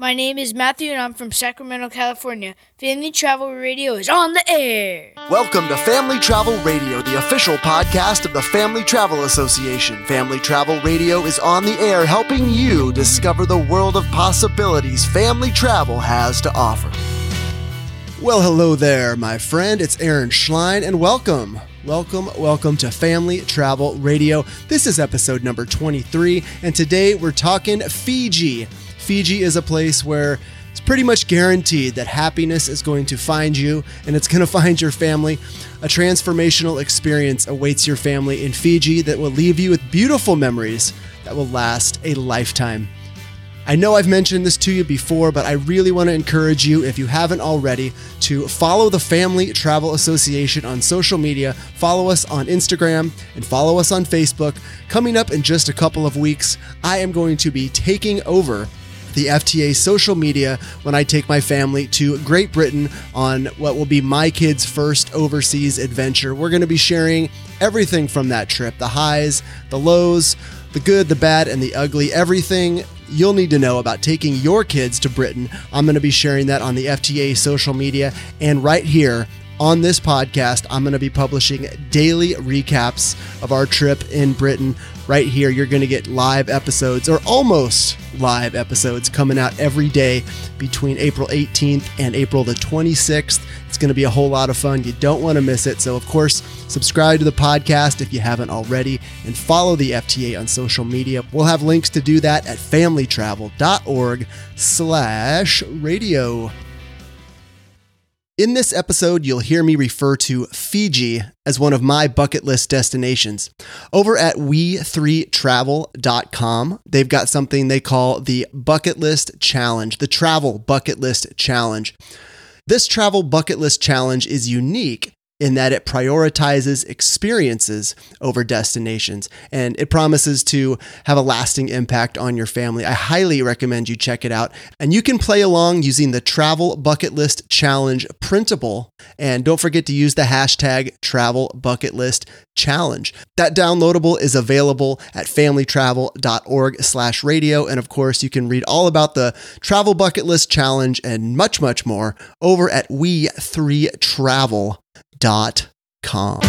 My name is Matthew and I'm from Sacramento, California. Family Travel Radio is on the air. Welcome to Family Travel Radio, the official podcast of the Family Travel Association. Family Travel Radio is on the air helping you discover the world of possibilities family travel has to offer. Well, hello there, my friend. It's Aaron Schlein, and welcome. Welcome, welcome to Family Travel Radio. This is episode number 23, and today we're talking Fiji. Fiji is a place where it's pretty much guaranteed that happiness is going to find you and it's going to find your family. A transformational experience awaits your family in Fiji that will leave you with beautiful memories that will last a lifetime. I know I've mentioned this to you before, but I really want to encourage you, if you haven't already, to follow the Family Travel Association on social media. Follow us on Instagram and follow us on Facebook. Coming up in just a couple of weeks, I am going to be taking over the FTA social media when I take my family to Great Britain on what will be my kids' first overseas adventure. We're going to be sharing everything from that trip the highs, the lows, the good, the bad, and the ugly, everything you'll need to know about taking your kids to Britain. I'm going to be sharing that on the FTA social media and right here on this podcast, I'm going to be publishing daily recaps of our trip in Britain. Right here, you're going to get live episodes or almost live episodes coming out every day between April 18th and April the 26th. It's going to be a whole lot of fun. You don't want to miss it. So, of course, subscribe to the podcast if you haven't already and follow the FTA on social media. We'll have links to do that at familytravel.org slash radio. In this episode, you'll hear me refer to Fiji as one of my bucket list destinations. Over at we3travel.com, they've got something they call the Bucket List Challenge, the Travel Bucket List Challenge. This Travel Bucket List Challenge is unique in that it prioritizes experiences over destinations and it promises to have a lasting impact on your family. I highly recommend you check it out. And you can play along using the Travel Bucket List Challenge printable. And don't forget to use the hashtag Travel Bucket List Challenge. That downloadable is available at familytravel.org slash radio. And of course, you can read all about the Travel Bucket List Challenge and much, much more over at We3Travel dot com.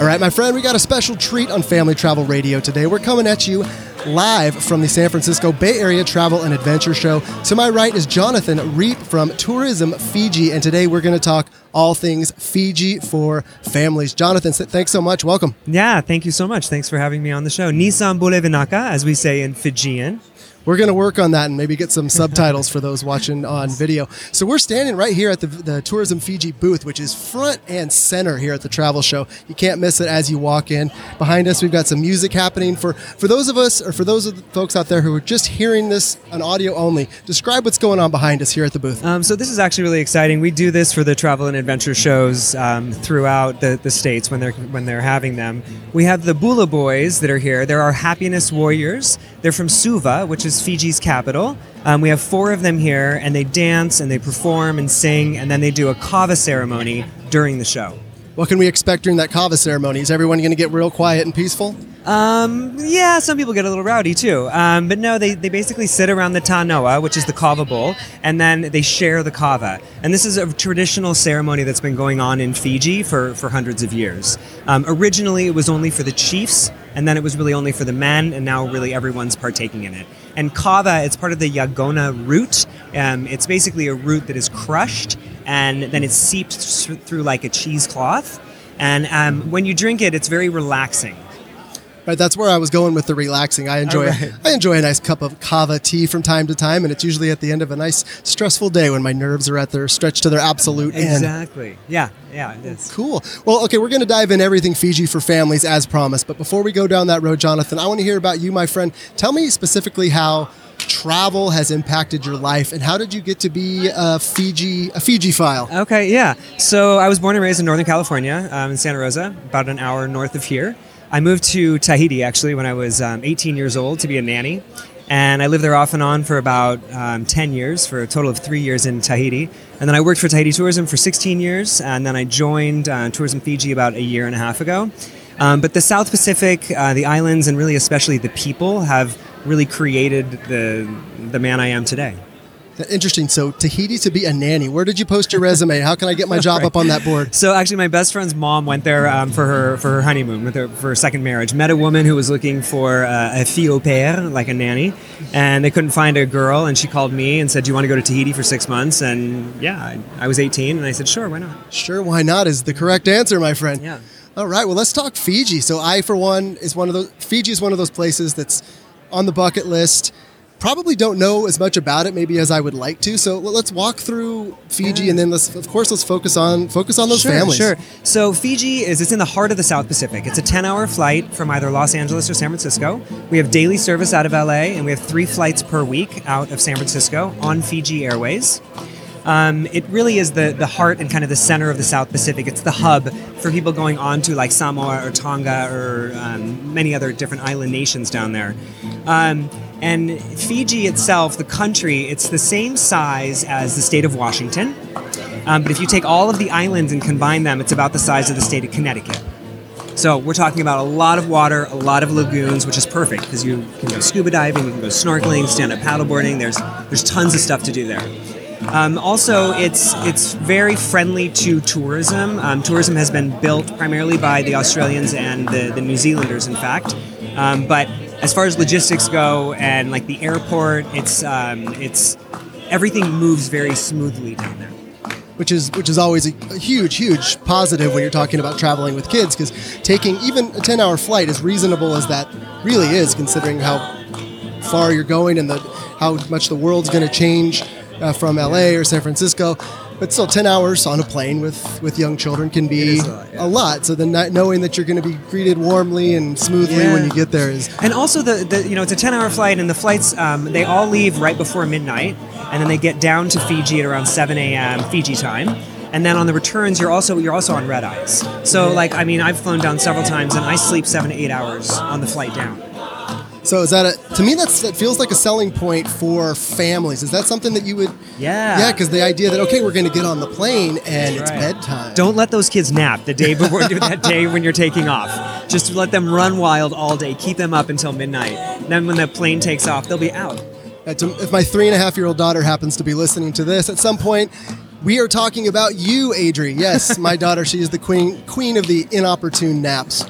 All right, my friend, we got a special treat on Family Travel Radio today. We're coming at you live from the San Francisco Bay Area Travel and Adventure Show. To my right is Jonathan Reep from Tourism Fiji, and today we're going to talk all things Fiji for families. Jonathan, thanks so much. Welcome. Yeah, thank you so much. Thanks for having me on the show. Nissan Bulevinaka, as we say in Fijian we're going to work on that and maybe get some subtitles for those watching on video. So we're standing right here at the, the Tourism Fiji booth, which is front and center here at the travel show. You can't miss it as you walk in. Behind us, we've got some music happening. For for those of us, or for those of the folks out there who are just hearing this on audio only, describe what's going on behind us here at the booth. Um, so this is actually really exciting. We do this for the travel and adventure shows um, throughout the, the states when they're when they're having them. We have the Bula Boys that are here. They're our happiness warriors. They're from Suva, which is Fiji's capital. Um, we have four of them here, and they dance and they perform and sing, and then they do a kava ceremony during the show. What can we expect during that kava ceremony? Is everyone going to get real quiet and peaceful? Um, yeah, some people get a little rowdy too. Um, but no, they, they basically sit around the tanoa, which is the kava bowl, and then they share the kava. And this is a traditional ceremony that's been going on in Fiji for, for hundreds of years. Um, originally, it was only for the chiefs, and then it was really only for the men, and now really everyone's partaking in it. And kava, it's part of the yagona root. Um, it's basically a root that is crushed, and then it's seeped through like a cheesecloth. And um, when you drink it, it's very relaxing. Right, that's where I was going with the relaxing. I enjoy right. I enjoy a nice cup of kava tea from time to time, and it's usually at the end of a nice stressful day when my nerves are at their stretch to their absolute exactly. end. Exactly. Yeah. Yeah. It is. Cool. Well, okay, we're going to dive in everything Fiji for families as promised. But before we go down that road, Jonathan, I want to hear about you, my friend. Tell me specifically how travel has impacted your life and how did you get to be a Fiji a Fiji file? Okay, yeah. So I was born and raised in Northern California, um, in Santa Rosa, about an hour north of here. I moved to Tahiti actually when I was um, 18 years old to be a nanny. And I lived there off and on for about um, 10 years, for a total of three years in Tahiti. And then I worked for Tahiti Tourism for 16 years. And then I joined uh, Tourism Fiji about a year and a half ago. Um, but the South Pacific, uh, the islands, and really especially the people have really created the the man I am today. Interesting. So Tahiti to be a nanny. Where did you post your resume? How can I get my job up on that board? So actually, my best friend's mom went there um, for her for her honeymoon, with her, for her second marriage. Met a woman who was looking for uh, a fille au pair, like a nanny, and they couldn't find a girl. And she called me and said, "Do you want to go to Tahiti for six months?" And yeah, I, I was 18, and I said, "Sure, why not?" Sure, why not is the correct answer, my friend. Yeah. All right. Well, let's talk Fiji. So I, for one, is one of those. Fiji is one of those places that's on the bucket list probably don't know as much about it maybe as I would like to. So let's walk through Fiji, and then let's, of course, let's focus on focus on those sure, families. Sure. So Fiji is it's in the heart of the South Pacific. It's a 10-hour flight from either Los Angeles or San Francisco. We have daily service out of LA, and we have three flights per week out of San Francisco on Fiji Airways. Um, it really is the, the heart and kind of the center of the South Pacific. It's the hub for people going on to like Samoa or Tonga or um, many other different island nations down there. Um, and Fiji itself, the country, it's the same size as the state of Washington. Um, but if you take all of the islands and combine them, it's about the size of the state of Connecticut. So we're talking about a lot of water, a lot of lagoons, which is perfect because you can go scuba diving, you can go snorkeling, stand up paddleboarding. There's there's tons of stuff to do there. Um, also, it's it's very friendly to tourism. Um, tourism has been built primarily by the Australians and the, the New Zealanders, in fact. Um, but as far as logistics go and like the airport, it's um, it's everything moves very smoothly down there. Which is which is always a, a huge huge positive when you're talking about traveling with kids because taking even a 10 hour flight as reasonable as that really is considering how far you're going and the how much the world's going to change uh, from LA or San Francisco but still 10 hours on a plane with, with young children can be a lot, yeah. a lot, So then knowing that you're going to be greeted warmly and smoothly yeah. when you get there is. And also the, the you know it's a 10 hour flight and the flights um, they all leave right before midnight and then they get down to Fiji at around 7 a.m. Fiji time and then on the returns you're also you're also on red eyes so like i mean i've flown down several times and i sleep seven to eight hours on the flight down so is that a, to me that's that feels like a selling point for families. Is that something that you would Yeah. Yeah, cuz the idea that okay, we're going to get on the plane and that's it's bedtime. Don't let those kids nap the day before that day when you're taking off. Just let them run wild all day. Keep them up until midnight. Then when the plane takes off, they'll be out. If my three and a half year old daughter happens to be listening to this at some point, we are talking about you, Adri. Yes, my daughter. She is the queen queen of the inopportune naps.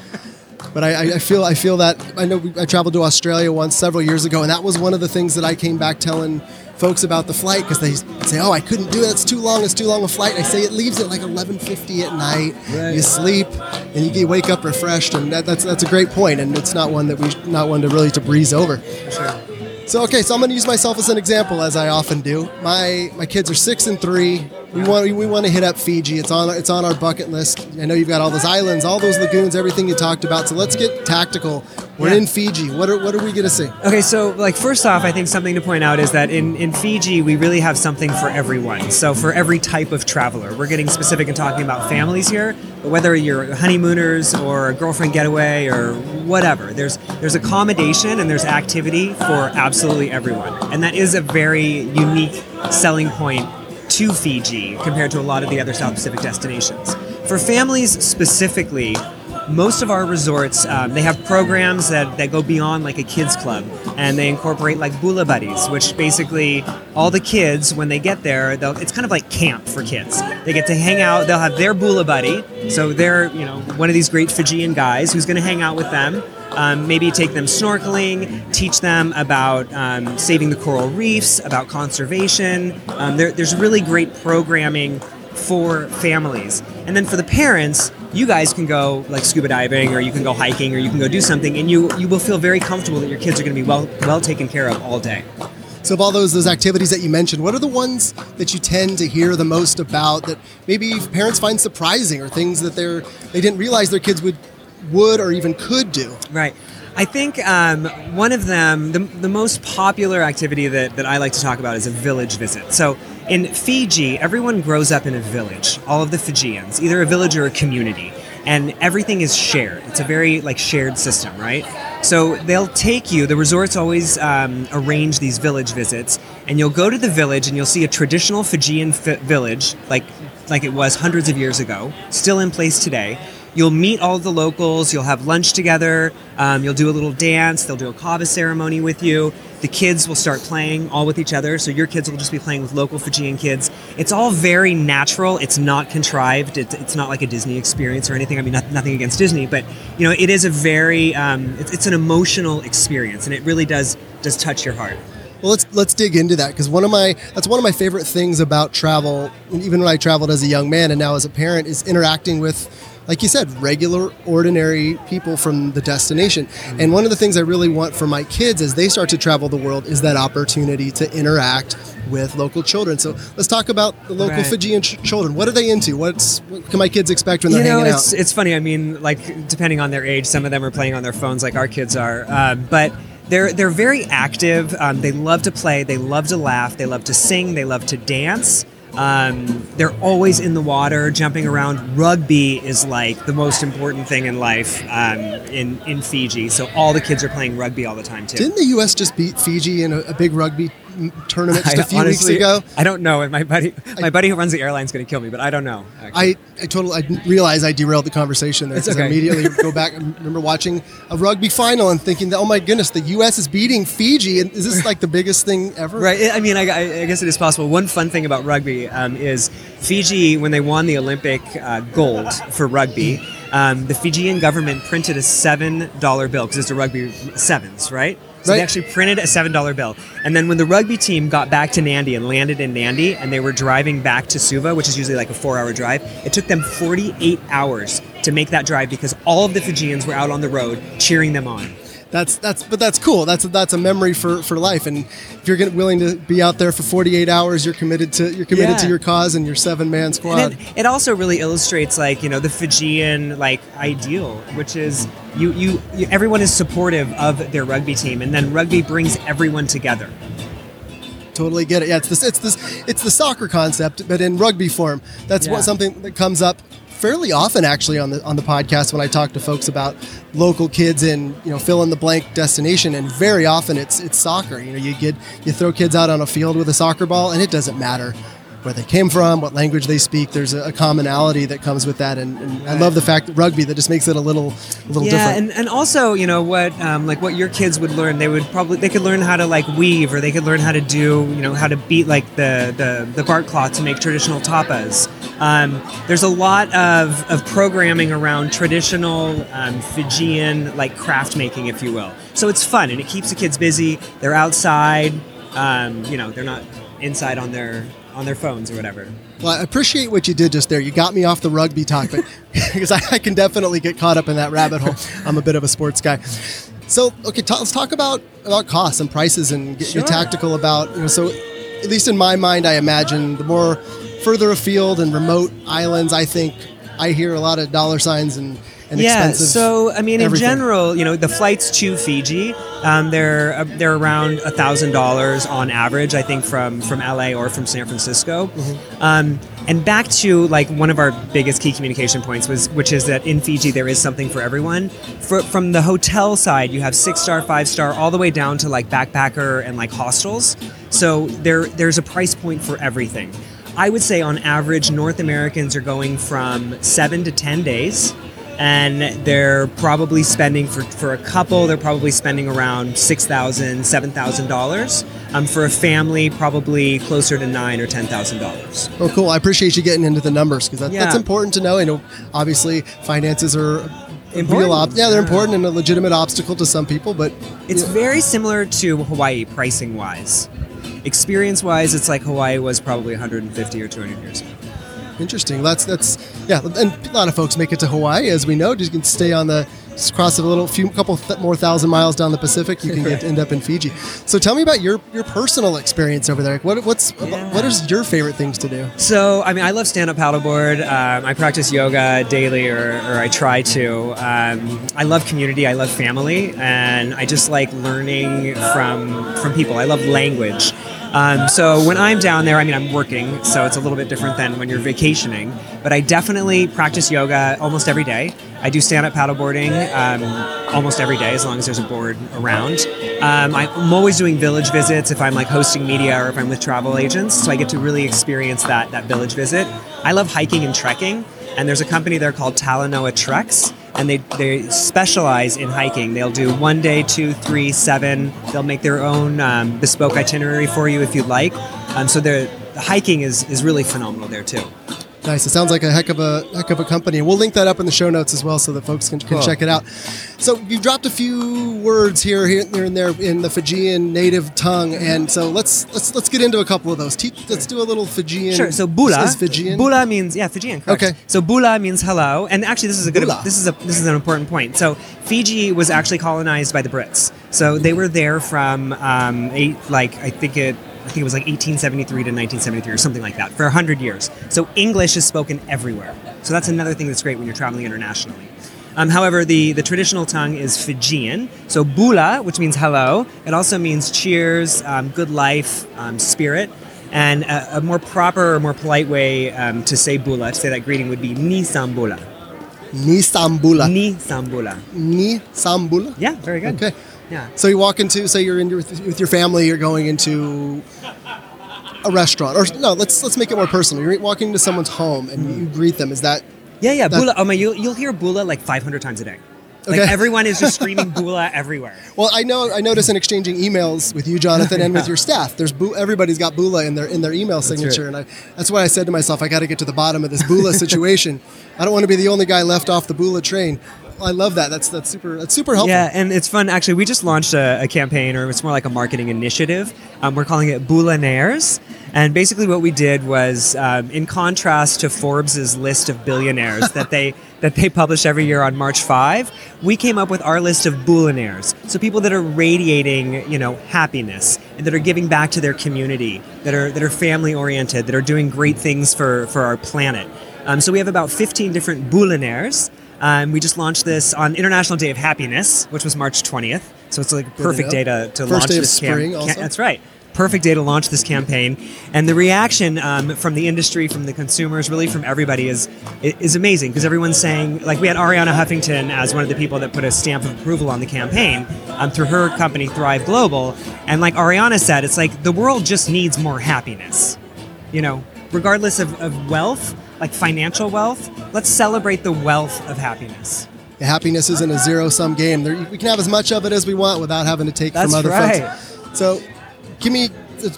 But I, I, feel I feel that I know I traveled to Australia once several years ago, and that was one of the things that I came back telling folks about the flight because they say, "Oh, I couldn't do it. It's too long. It's too long a flight." I say it leaves at like 11:50 at night. Right. You sleep and you wake up refreshed, and that, that's that's a great point, and it's not one that we not one to really to breeze over. Sure. So okay, so I'm going to use myself as an example, as I often do. My my kids are six and three. We want we want to hit up Fiji. It's on it's on our bucket list. I know you've got all those islands, all those lagoons, everything you talked about. So let's get tactical. We're yeah. in Fiji. What are what are we going to see? Okay, so like first off, I think something to point out is that in in Fiji we really have something for everyone. So for every type of traveler, we're getting specific and talking about families here. But whether you're honeymooners or a girlfriend getaway or whatever, there's there's accommodation and there's activity for absolutely everyone, and that is a very unique selling point to Fiji compared to a lot of the other South Pacific destinations. For families specifically, most of our resorts um, they have programs that, that go beyond like a kids club and they incorporate like bula buddies which basically all the kids when they get there it's kind of like camp for kids they get to hang out they'll have their bula buddy so they're you know one of these great fijian guys who's going to hang out with them um, maybe take them snorkeling, teach them about um, saving the coral reefs, about conservation. Um, there, there's really great programming for families. And then for the parents, you guys can go like scuba diving or you can go hiking or you can go do something and you you will feel very comfortable that your kids are going to be well well taken care of all day. So of all those those activities that you mentioned, what are the ones that you tend to hear the most about that maybe parents find surprising or things that they're they didn't realize their kids would would or even could do. Right. I think um, one of them, the, the most popular activity that, that I like to talk about is a village visit. So in Fiji, everyone grows up in a village, all of the Fijians, either a village or a community, and everything is shared. It's a very like shared system, right? So they'll take you. The resorts always um, arrange these village visits, and you'll go to the village and you'll see a traditional Fijian fi- village, like like it was hundreds of years ago, still in place today you'll meet all the locals. You'll have lunch together. Um, you'll do a little dance. They'll do a kava ceremony with you. The kids will start playing all with each other. So your kids will just be playing with local Fijian kids. It's all very natural. It's not contrived. It, it's not like a Disney experience or anything. I mean, not, nothing against Disney, but you know, it is a very um, it's, it's an emotional experience, and it really does does touch your heart. Well, let's let's dig into that because one of my that's one of my favorite things about travel. Even when I traveled as a young man and now as a parent, is interacting with, like you said, regular, ordinary people from the destination. And one of the things I really want for my kids as they start to travel the world is that opportunity to interact with local children. So let's talk about the local Right. Fijian ch- children. What are they into? What's what can my kids expect when they're you know, hanging it's out? it's funny. I mean, like depending on their age, some of them are playing on their phones, like our kids are. Um, but they're they're very active. Um, they love to play. They love to laugh. They love to sing. They love to dance. Um, they're always in the water, jumping around. Rugby is like the most important thing in life um, in in Fiji. So all the kids are playing rugby all the time too. Didn't the U.S. just beat Fiji in a, a big rugby tournament just a I few honestly- weeks ago? I don't know. And my buddy, my buddy who runs the airline's going to kill me, but I don't know. actually. I, I totally I realize I derailed the conversation there because I immediately go back and remember watching a rugby final and thinking that oh my goodness the U.S. is beating Fiji and is this like the biggest thing ever? Right. I mean, I, I guess it is possible. One fun thing about rugby um, is Fiji, when they won the Olympic uh, gold for rugby, um, the Fijian government printed a seven dollar bill because it's a rugby sevens, right? So Right. they actually printed a seven dollar bill. And then when the rugby team got back to Nadi and landed in Nadi, and they were driving back to Suva, which is usually like a four hour drive, it took them forty eight hours to make that drive because all of the Fijians were out on the road cheering them on. That's that's but that's cool. That's that's a memory for, for life. And if you're gonna, willing to be out there for 48 hours, you're committed to you're committed to your cause and your seven man squad. And it, it also really illustrates like you know the Fijian like ideal, which is you, you you everyone is supportive of their rugby team, and then rugby brings everyone together. Totally get it. Yeah, it's this it's this it's the soccer concept, but in rugby form. That's Yeah. what something that comes up fairly often actually on the on the podcast when I talk to folks about local kids in you know fill in the blank destination, and very often it's it's soccer. You know, you get you throw kids out on a field with a soccer ball, and it doesn't matter where they came from, what language they speak. There's a, a commonality that comes with that, and, and I love the fact that rugby that just makes it a little a little yeah, different. and, and also you know what um, like what your kids would learn, they would probably they could learn how to like weave, or they could learn how to do you know how to beat like the the, the bark cloth to make traditional tapas. Um, there's a lot of, of programming around traditional um, Fijian like craft making, if you will. So it's fun and it keeps the kids busy. They're outside. Um, you know, they're not inside on their on their phones or whatever. Well, I appreciate what you did just there. You got me off the rugby talk, but because I, I can definitely get caught up in that rabbit hole. I'm a bit of a sports guy. So, okay, ta let's talk about about costs and prices and get Sure. tactical about. You know, so at least in my mind, I imagine the more further afield and remote islands, I think I hear a lot of dollar signs and and yeah. expensive. So I mean, in general, you know, the flights to Fiji, um, they're uh, they're around a thousand dollars on average. I think from from LA or from San Francisco. Mm-hmm. Um, and back to like one of our biggest key communication points was, which is that in Fiji there is something for everyone. For, from the hotel side, you have six star, five star, all the way down to like backpacker and like hostels. So there there's a price point for everything. I would say on average, North Americans are going from seven to ten days and they're probably spending for, for a couple they're probably spending around $6000 $7000 um, for a family probably closer to nine or $10000 Oh, cool. I appreciate you getting into the numbers because that, that's important to know. I know, obviously, finances are Important. real ob- yeah, they're important and a legitimate obstacle to some people, but it's very similar to hawaii pricing wise experience wise it's like hawaii was probably 150 or 200 years ago Interesting. That's that's yeah, and a lot of folks make it to Hawaii, as we know. You can stay on the just cross a little few couple th- more thousand miles down the Pacific. You can get end up in Fiji. So tell me about your your personal experience over there. Like, What what's Yeah. what is your favorite things to do? So, I mean, I love stand up paddleboard. Um, I practice yoga daily, or, or I try to. Um, I love community. I love family, and I just like learning from from people. I love language. Um, so when I'm down there, I mean, I'm working, so it's a little bit different than when you're vacationing. But I definitely practice yoga almost every day. I do stand up paddleboarding um, almost every day, as long as there's a board around. Um, I'm always doing village visits if I'm like hosting media or if I'm with travel agents, so I get to really experience that that village visit. I love hiking and trekking. And there's a company there called Talanoa Treks, and they, they specialize in hiking. They'll do one day, two, three, seven. They'll make their own um, bespoke itinerary for you if you'd like. Um, so the hiking is, is really phenomenal there too. Nice. It sounds like a heck of a heck of a company. We'll link that up in the show notes as well, so that folks can, can Cool. check it out. So you've dropped a few words here, here, here and there in the Fijian native tongue, and so let's let's let's get into a couple of those. Te- let's do a little Fijian. Sure. So bula. Is Fijian. Bula means yeah, Fijian. Correct. Okay. So bula means hello, and actually this is a good. Bula. This is a this is an important point. So Fiji was actually colonized by the Brits. So they were there from um, eight, like I think it. I think it was like 1873 to 1973 or something like that for 100 years. So English is spoken everywhere. So that's another thing that's great when you're traveling internationally. Um, however, the, the traditional tongue is Fijian. So bula, which means hello, it also means cheers, um, good life, um, spirit. And a, a more proper or more polite way um, to say bula, to say that greeting, would be ni sambula. Ni Sambula. Ni sambula. Ni Sambula. Yeah, very good. Okay. Yeah. So you walk into, say you're in your, with your family, you're going into a restaurant, or no, let's let's make it more personal. You're walking into someone's home and you mm-hmm. greet them. Is that Yeah, yeah, That- bula. Oh my, you'll, you'll hear bula like 500 times a day. Like Okay. everyone is just screaming bula everywhere. well? I know I notice in exchanging emails with you, Jonathan, and with your staff, there's bu- everybody's got Bula in their in their email signature, and I, that's why I said to myself, I got to get to the bottom of this Bula situation. I don't want to be the only guy left off the Bula train. I love that. That's that's super. That's super helpful. Yeah, and it's fun. Actually, we just launched a, a campaign, or it's more like a marketing initiative. Um, we're calling it Bulanaires. And basically, what we did was, um, in contrast to Forbes' list of billionaires that they that they publish every year on March 5, we came up with our list of Bulanaires. So people that are radiating, you know, happiness, and that are giving back to their community, that are that are family oriented, that are doing great things for for our planet. Um, so we have about 15 different Bulanaires. Um, we just launched this on International Day of Happiness, which was March 20th. So it's like a perfect day to, to First launch day of this cam- spring ca- also? That's right. Perfect day to launch this campaign, and the reaction um, from the industry, from the consumers, really from everybody is is amazing because everyone's saying like we had Arianna Huffington as one of the people that put a stamp of approval on the campaign um, through her company Thrive Global, and like Arianna said, it's like the world just needs more happiness you know, regardless of, of wealth, like financial wealth, let's celebrate the wealth of happiness. happiness isn't a zero sum game. There, we can have as much of it as we want without having to take That's from other right. folks. So, give me.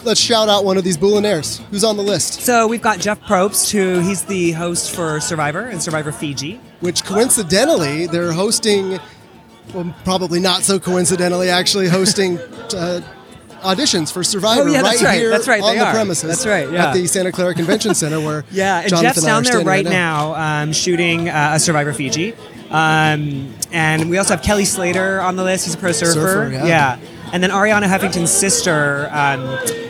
Let's shout out one of these Bulanaires. Who's on the list? So we've got Jeff Probst, who he's the host for Survivor and Survivor Fiji. Which coincidentally, they're hosting. Well, probably not so coincidentally, actually hosting. Uh, Auditions for Survivor Oh, yeah, right, right. here That's right, on the are. premises. That's right, yeah. At the Santa Clara Convention Center, where Yeah, and Jonathan Jeff's down there standing right now, um, shooting uh, a Survivor Fiji. Um, and we also have Kelly Slater on the list. He's a pro surfer. Surfer, yeah. And then Arianna Huffington's sister, um,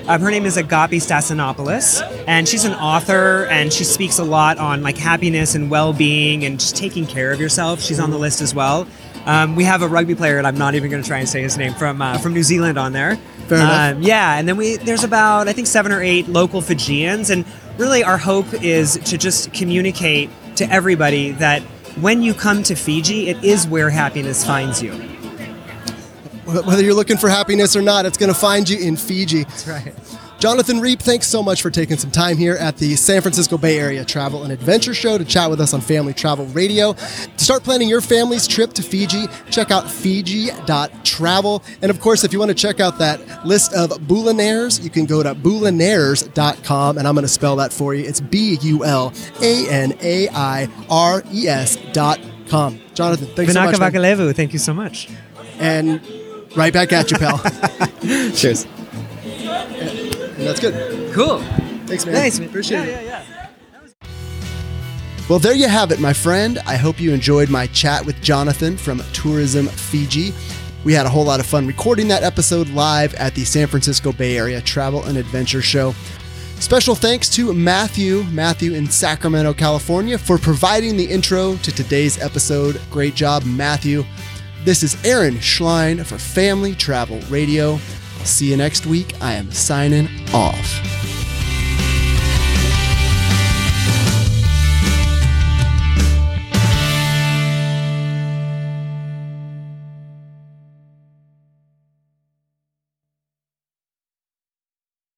um, her name is Agapi Stasinopoulos, and she's an author, and she speaks a lot on like happiness and well-being and just taking care of yourself. She's on the list as well. Um, we have a rugby player, and I'm not even going to try and say his name from uh, from New Zealand on there. Um, yeah, and then we there's about I think seven or eight local Fijians, and really our hope is to just communicate to everybody that when you come to Fiji, it is where happiness finds you. Whether you're looking for happiness or not, it's going to find you in Fiji. That's right. Jonathan Reap, thanks so much for taking some time here at the San Francisco Bay Area Travel and Adventure Show to chat with us on Family Travel Radio. To start planning your family's trip to Fiji, check out Fiji.travel. And of course, if you want to check out that list of Bulanaires, you can go to bulanaires.com, and I'm going to spell that for you. It's B U L A N A I R E S dot com. Jonathan, thanks so much. man. Vakalevu, thank you so much. And right back at you, pal. Cheers. And that's good. Cool. Thanks, man. Nice. man. Appreciate yeah, it. Yeah, yeah. Well, there you have it, my friend. I hope you enjoyed my chat with Jonathan from Tourism Fiji. We had a whole lot of fun recording that episode live at the San Francisco Bay Area Travel and Adventure Show. Special thanks to Matthew, Matthew in Sacramento, California, for providing the intro to today's episode. Great job, Matthew. This is Aaron Schlein for Family Travel Radio. See you next week. I am signing off.